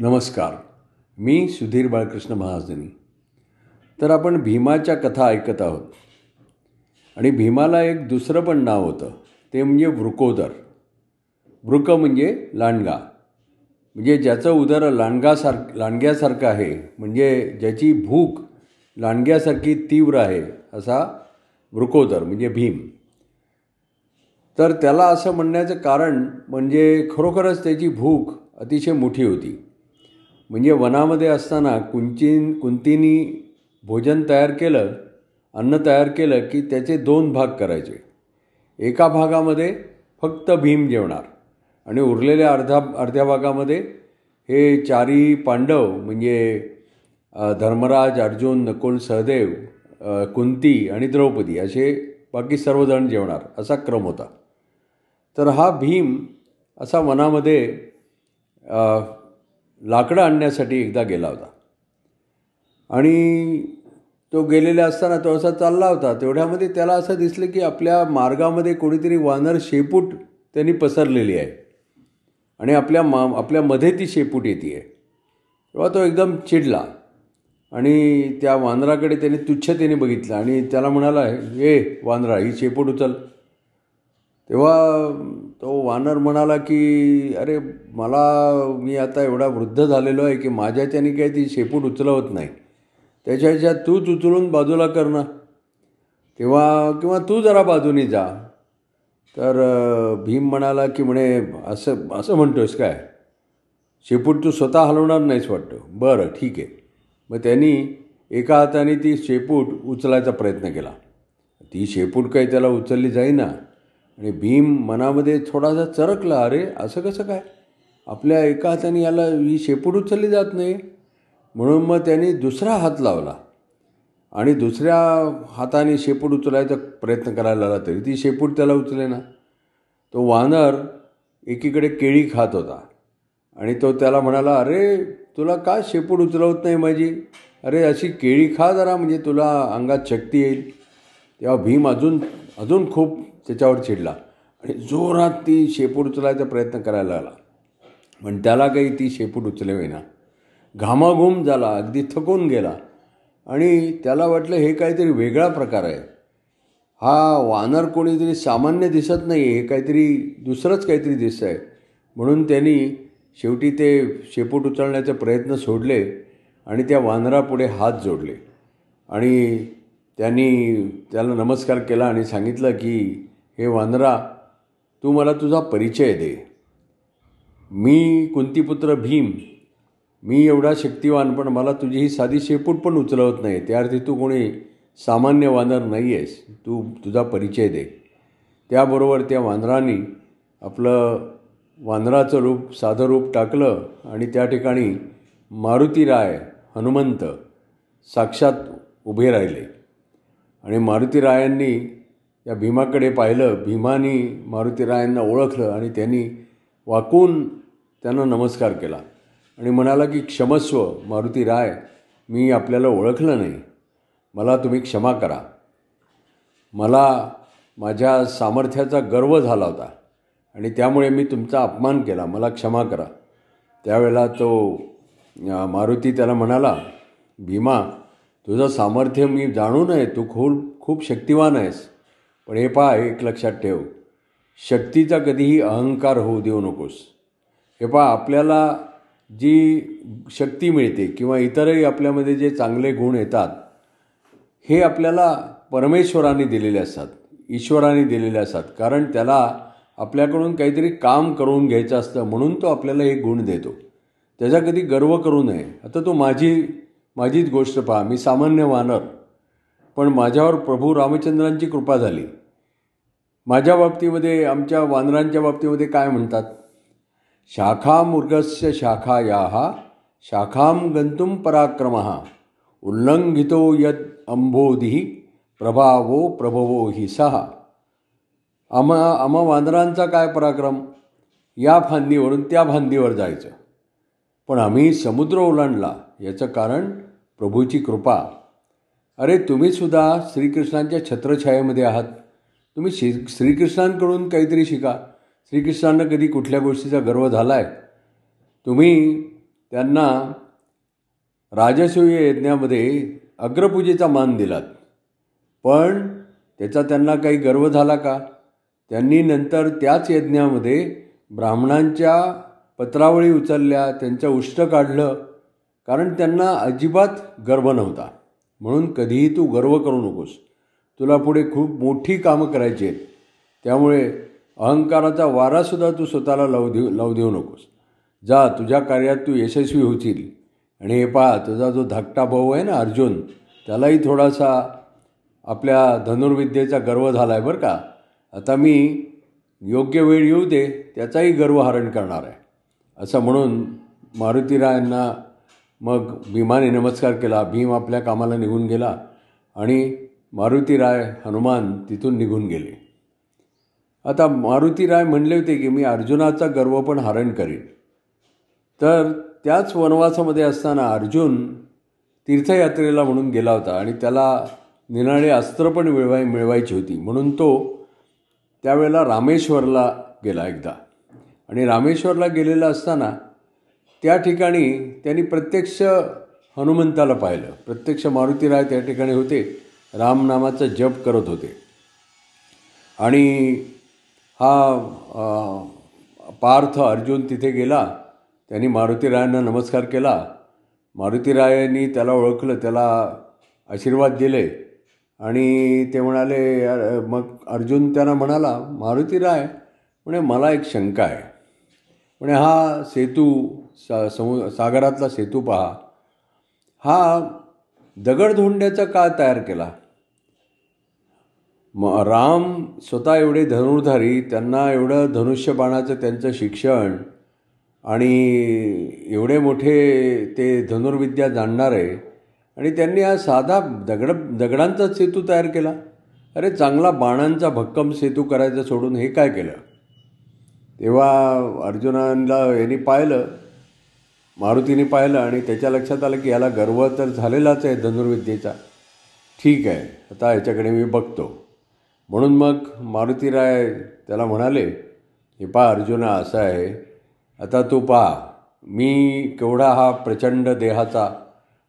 नमस्कार. मी सुधीर बाळकृष्ण महाजनी. तर आपण भीमाच्या कथा ऐकत आहोत. आणि भीमाला एक दुसरं पण नाव होतं. ते म्हणजे वृकोदर. वृक म्हणजे लांडगा. म्हणजे ज्याचं उदर लांडगासार लांडग्यासारखं आहे. म्हणजे ज्याची भूक लांडग्यासारखी तीव्र आहे असा वृकोदर म्हणजे भीम. तर त्याला असं म्हणण्याचं कारण म्हणजे खरोखरच त्याची भूक अतिशय मोठी होती. म्हणजे वनामध्ये असताना कुंचीन कुंतीनी भोजन तयार केलं अन्न तयार केलं की त्याचे दोन भाग करायचे. एका भागामध्ये फक्त भीम जेवणार आणि उरलेल्या अर्धा अर्ध्या भागामध्ये हे चारी पांडव म्हणजे धर्मराज अर्जुन नकुल सहदेव कुंती आणि द्रौपदी असे बाकी सर्वजण जेवणार असा क्रम होता. तर हा भीम असा वनामध्ये लाकडं आणण्यासाठी एकदा गेला होता. आणि तो गेलेला असताना तो असा चालला होता. तेवढ्यामध्ये त्याला असं दिसलं की आपल्या मार्गामध्ये कोणीतरी वानर शेपूट त्यांनी पसरलेली आहे. आणि आपल्या मा आपल्यामध्ये ती शेपूट येते आहे तेव्हा तो एकदम चिडला. आणि त्या वानराकडे त्याने तुच्छतेने बघितलं. आणि त्याला म्हणाला ए वानरा ही शेपूट उचल. तेव्हा तो वानर म्हणाला की अरे मला मी आता एवढा वृद्ध झालेलो आहे की माझ्याच्याने काही ती शेपूट उचलवत नाही. त्याच्या तूच उचलून बाजूला कर ना. तेव्हा किंवा तू जरा बाजूनी जा. तर भीम म्हणाला की म्हणे असं असं म्हणतोस काय? शेपूट तू स्वतः हलवणार नाहीस वाटतं. बरं ठीक आहे. मग त्यांनी एका हाताने ती शेपूट उचलायचा प्रयत्न केला. ती शेपूट काही त्याला उचलली जाईना. आणि भीम मनामध्ये थोडासा चरकला अरे असं कसं काय? आपल्या एका हाताने याला ही शेपूट उचलली जात नाही. म्हणून मग त्यांनी दुसरा हात लावला. आणि दुसऱ्या हाताने शेपूट उचलायचा प्रयत्न करायला लागला तरी ती शेपूट त्याला उचले ना. तो वानर एकीकडे केळी खात होता. आणि तो त्याला म्हणाला अरे तुला का शेपूट उचलवत नाही माझी? अरे अशी केळी खा जरा म्हणजे तुला अंगात शक्ती येईल. तेव्हा भीम अजून अजून खूप त्याच्यावर चिडला. आणि जोरात ती शेपूट उचलायचा प्रयत्न करायला लागला. पण त्याला काही ती शेपूट उचले घामाघूम झाला अगदी थकून गेला. आणि त्याला वाटलं हे काहीतरी वेगळा प्रकार आहे. हा वानर कोणीतरी सामान्य दिसत नाही हे काहीतरी दुसरंच काहीतरी दिसतं आहे. म्हणून त्यांनी शेवटी ते शेपूट उचलण्याचे प्रयत्न सोडले आणि त्या वानरापुढे हात जोडले. आणि त्यांनी त्याला नमस्कार केला आणि सांगितलं की हे वानरा तू मला तुझा परिचय दे. मी कुंतीपुत्र भीम. मी एवढा शक्तिवान पण मला तुझी ही साधी शेपूट पण उचलवत नाही. त्या अर्थी तू कोणी सामान्य वानर नाही आहेस तू तुझा परिचय दे. त्याबरोबर त्या वानराने आपलं वानराचं रूप साधं रूप टाकलं आणि त्या ठिकाणी मारुतीराय हनुमंत साक्षात उभे राहिले. आणि मारुतीरायांनी या भीमाकडे पाहिलं भीमानी मारुतीरायांना ओळखलं आणि त्यांनी वाकून त्यांना नमस्कार केला. आणि म्हणाला की क्षमस्व मारुती राय मी आपल्याला ओळखलं नाही. मला तुम्ही क्षमा करा. मला माझ्या सामर्थ्याचा गर्व झाला होता आणि त्यामुळे मी तुमचा अपमान केला. मला क्षमा करा. त्यावेळेला तो मारुती त्याला म्हणाला भीमा तुझं सामर्थ्य मी जाणून आहे तू खूप खूप शक्तिवान आहेस. पण हे पहा एक लक्षात ठेव. शक्तीचा कधीही अहंकार होऊ देऊ नकोस. हे पहा आपल्याला जी शक्ती मिळते किंवा इतरही आपल्यामध्ये जे चांगले गुण येतात हे आपल्याला परमेश्वराने दिलेले असतात ईश्वराने दिलेले असतात. कारण त्याला आपल्याकडून काहीतरी काम करून घ्यायचं असतं म्हणून तो आपल्याला हे गुण देतो. त्याचा कधी गर्व करू नये. आता तो माझी माझीच गोष्ट पहा मी सामान्य वानर. पण माझ्यावर प्रभू रामचंद्रांची कृपा झाली. माझ्या बाबतीमध्ये आमच्या वानरांच्या बाबतीमध्ये काय म्हणतात? शाखामृगस्य शाखायाः शाखां गंतुम पराक्रम उल्लंघितो यद अंबोधी प्रभावो प्रभवो हि सहा आम आम वानरांचा काय पराक्रम? या फांदीवरून त्या फांदीवर जायचं. पण आम्ही समुद्र ओलांडला याचं कारण प्रभूची कृपा. अरे तुम्हीसुद्धा श्रीकृष्णांच्या छत्रछायेमध्ये आहात. तुम्ही श्री श्रीकृष्णांकडून काहीतरी शिका. श्रीकृष्णांना कधी कुठल्या गोष्टीचा गर्व झाला आहे तुम्ही त्यांना राजसूय यज्ञामध्ये अग्रपूजेचा मान दिलात. पण त्याचा त्यांना काही गर्व झाला का? त्यांनी नंतर त्याच यज्ञामध्ये ब्राह्मणांच्या पत्रावळी उचलल्या त्यांचं उष्ट काढलं कारण त्यांना अजिबात गर्व नव्हता. म्हणून कधीही तू गर्व करू नकोस. तुला पुढे खूप मोठी कामं करायची आहेत. त्यामुळे अहंकाराचा वारासुद्धा तू स्वतःला लावू देऊ लावू देऊ नकोस. जा तुझ्या कार्यात तू यशस्वी होतील आणि हे पहा तुझा जो धाकटा भाऊ आहे ना अर्जुन त्यालाही थोडासा आपल्या धनुर्विद्येचा गर्व झाला आहे बरं का. आता मी योग्य वेळ येऊ दे त्याचाही गर्व हरण करणार आहे. असं म्हणून मारुतीरायांना मग भीमाने नमस्कार केला. भीम आपल्या कामाला निघून गेला आणि मारुतीराय हनुमान तिथून निघून गेले. आता मारुतीराय म्हणले होते की मी अर्जुनाचा गर्व पण हरण करीन. तर त्याच वनवासामध्ये असताना अर्जुन तीर्थयात्रेला म्हणून गेला होता आणि त्याला निनाळे अस्त्र पण मिळवाय मिळवायची होती. म्हणून तो त्यावेळेला रामेश्वरला गेला एकदा. आणि रामेश्वरला गेलेला असताना त्या ठिकाणी त्यांनी प्रत्यक्ष हनुमंताला पाहिलं. प्रत्यक्ष मारुतीराय त्या ठिकाणी होते. रामनामाचा जप करत होते. आणि हा पार्थ अर्जुन तिथे गेला. त्यांनी मारुतीरायांना नमस्कार केला. मारुतीरायांनी त्याला ओळखलं त्याला आशीर्वाद दिले. आणि ते म्हणाले मग अर्जुन त्यांना म्हणाला मारुतीराय म्हणे मला एक शंका आहे. म्हणे हा सेतू सा समु सागरातला सेतू पहा. हा दगडधोंड्याचा का तयार केला. म राम स्वतः एवढे धनुर्धारी त्यांना एवढं धनुष्यबाणाचं त्यांचं शिक्षण आणि एवढे मोठे ते धनुर्विद्या जाणणारे आणि त्यांनी हा साधा दगड दगडांचाच सेतू तयार केला. अरे चांगला बाणांचा भक्कम सेतू करायचं सोडून हे काय केलं? तेव्हा अर्जुनाला यांनी पाहिलं मारुतीने पाहिलं आणि त्याच्या लक्षात आलं की याला गर्व तर झालेलाच आहे धनुर्विद्येचा. ठीक आहे आता याच्याकडे मी बघतो. म्हणून मग मारुतीराय त्याला म्हणाले हे पा अर्जुना असं आहे. आता तू पहा मी केवढा हा प्रचंड देहाचा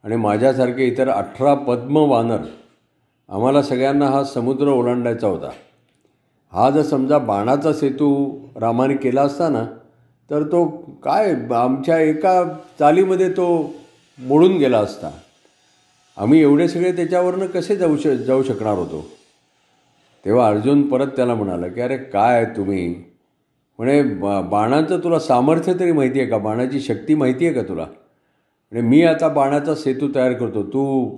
आणि माझ्यासारखे इतर अठरा पद्म वानर आम्हाला सगळ्यांना हा समुद्र ओलांडायचा होता. हा जर समजा बाणाचा सेतू रामाने केला असता ना तर तो काय आमच्या एका चालीमध्ये तो मोडून गेला असता. आम्ही एवढे सगळे त्याच्यावरनं कसे जाऊ श जाऊ शकणार होतो? तेव्हा अर्जुन परत त्याला म्हणाला की अरे काय तुम्ही? म्हणे बा बाणाचं तुला सामर्थ्य तरी माहिती आहे का? बाणाची शक्ती माहिती आहे का तुला? म्हणजे मी आता बाणाचा सेतू तयार करतो. तू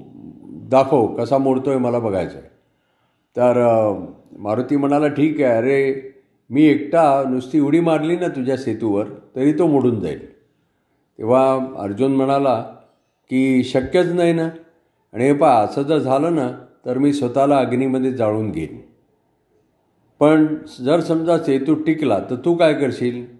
दाखव कसा मोडतो आहे मला बघायचं आहे तर मारुती म्हणाला ठीक आहे अरे मी एकटा नुसती उडी मारली ना तुझ्या सेतूवर तरी तो मोडून जाईल. तेव्हा अर्जुन म्हणाला की शक्यच नाही ना. आणि हे पहा असं जर झालं ना तर मी स्वतःला अग्नीमध्ये जाळून घेईन. पण जर समजा सेतू टिकला तर तू काय करशील?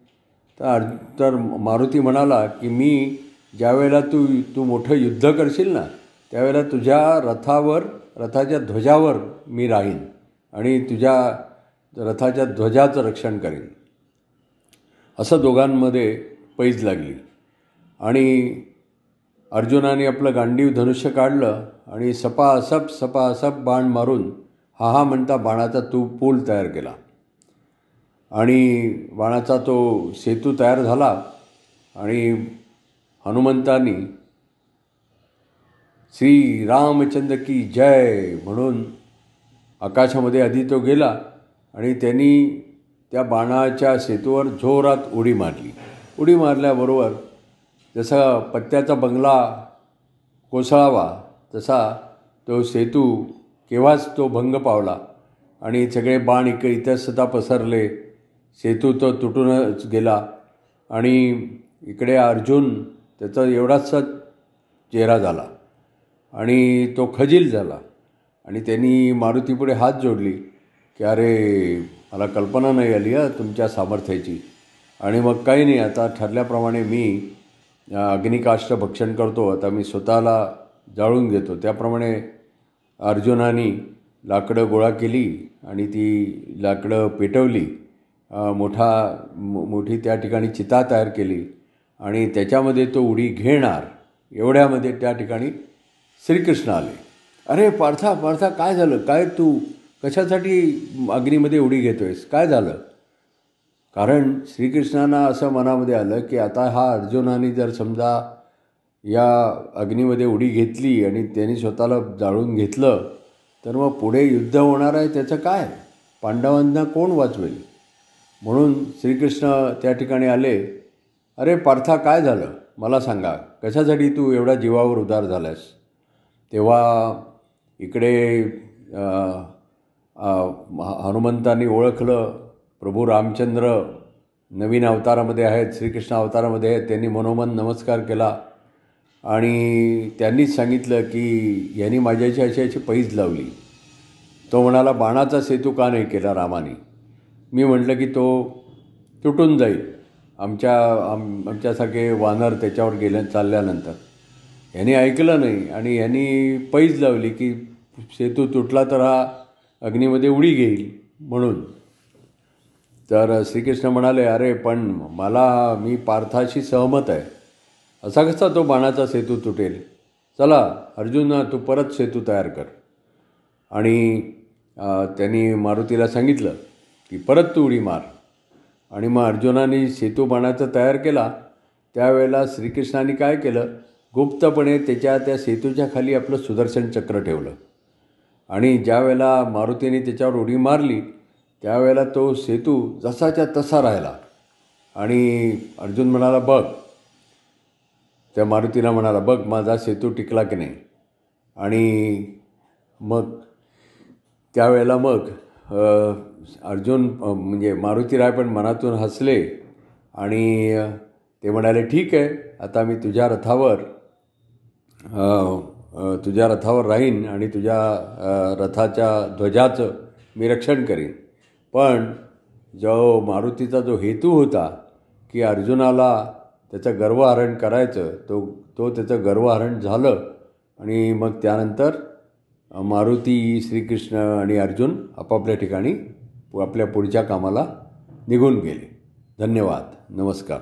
तर तर मारुती म्हणाला की मी ज्यावेळेला तू तू मोठं युद्ध करशील ना त्यावेळेला तुझ्या रथावर रथाच्या ध्वजावर मी राहीन. आणि तुझ्या रथाच्या ध्वजाचं रक्षण करेन असं दोघांमध्ये पैज लागली. आणि अर्जुनाने आपलं गांडीव धनुष्य काढलं आणि सपासप सपासप बाण मारून हा हा म्हणता बाणाचा तू पूल तयार केला. आणि बाणाचा तो सेतू तयार झाला आणि हनुमंतांनी श्री रामचंद्र की जय म्हणून आकाशामध्ये आधी तो गेला. आणि त्यांनी त्या बाणाच्या सेतूवर जोरात उडी मारली. उडी मारल्याबरोबर जसा पत्त्याचा बंगला कोसळावा तसा तो सेतू केव्हाच तो भंग पावला आणि सगळे बाण इक इतस्तता पसरले. सेतू तो तुटूनच गेला आणि इकडे अर्जुन त्याचा एवढासा चेहरा झाला आणि तो खजील झाला आणि त्यांनी मारुतीपुढे हात जोडली. की अरे मला कल्पना नाही आली हा तुमच्या सामर्थ्याची. आणि मग काही नाही आता ठरल्याप्रमाणे मी अग्निकाष्ट भक्षण करतो. आता मी स्वतःला जाळून घेतो. त्याप्रमाणे अर्जुनानी लाकडं गोळा केली आणि ती लाकडं पेटवली. मोठा मोठी त्या ठिकाणी चिता तयार केली. आणि त्याच्यामध्ये तो उडी घेणार. एवढ्यामध्ये त्या ठिकाणी श्रीकृष्ण आले. अरे पार्था पार्था काय झालं? काय तू कशासाठी अग्नीमध्ये उडी घेतो आहेस काय झालं? कारण श्रीकृष्णांना असं मनामध्ये आलं की आता हा अर्जुनाने जर समजा या अग्नीमध्ये उडी घेतली आणि त्यांनी स्वतःला जाळून घेतलं तर मग पुढे युद्ध होणार आहे त्याचं काय? पांडवांना कोण वाचवेल? म्हणून श्रीकृष्ण त्या ठिकाणी आले अरे पार्था काय झालं? मला सांगा कशासाठी तू एवढा जीवावर उदार झालास तेव्हा इकडे हनुमंतांनी ओळखलं प्रभू रामचंद्र नवीन अवतारामध्ये आहेत श्रीकृष्ण अवतारामध्ये आहेत त्यांनी मनोमन नमस्कार केला. आणि त्यांनीच सांगितलं की यांनी माझ्याशी अशी अशी पैज लावली. तो म्हणाला बाणाचा सेतू का नाही केला रामाने? मी म्हटलं की तो तुटून जाईल. आमच्या आम आमच्यासारखे वानर त्याच्यावर गेल्या चालल्यानंतर. ह्यांनी ऐकलं नाही आणि ह्यांनी पैज लावली की सेतू तुटला तर हा अग्नीमध्ये उडी घेईल म्हणून. तर श्रीकृष्ण म्हणाले अरे पण मला मी पार्थाशी सहमत आहे. असा कसा तो बाणाचा सेतू तुटेल? चला अर्जुन तू परत सेतू तयार कर. आणि त्यांनी मारुतीला सांगितलं की परत तू उडी मार. आणि मग अर्जुनाने सेतू बाणाचा तयार केला. त्यावेळेला श्रीकृष्णाने काय केलं? गुप्तपणे त्याच्या त्या सेतूच्या खाली आपलं सुदर्शन चक्र ठेवलं. आणि ज्या वेळेला मारुतीने त्याच्यावर उडी मारली त्यावेळेला तो सेतू जसाच्या तसा राहिला. आणि अर्जुन म्हणाला बघ. त्या मारुतीला म्हणाला बघ माझा सेतू टिकला की नाही? आणि मग त्यावेळेला मग अर्जुन म्हणजे मारुतीराय पण मनातून हसले आणि ते म्हणाले ठीक आहे आता मी तुझ्या रथावर तुझ्या रथावर राहीन आणि तुझ्या रथाच्या ध्वजाचं मी रक्षण करीन. पण जो मारुतीचा जो हेतू होता की अर्जुनाला त्याचं गर्वहरण करायचं तो तो त्याचं गर्वहरण झालं आणि मग त्यानंतर मारुती श्रीकृष्ण आणि अर्जुन आपापल्या ठिकाणी आपल्या पुढच्या कामाला निघून गेले. धन्यवाद. नमस्कार.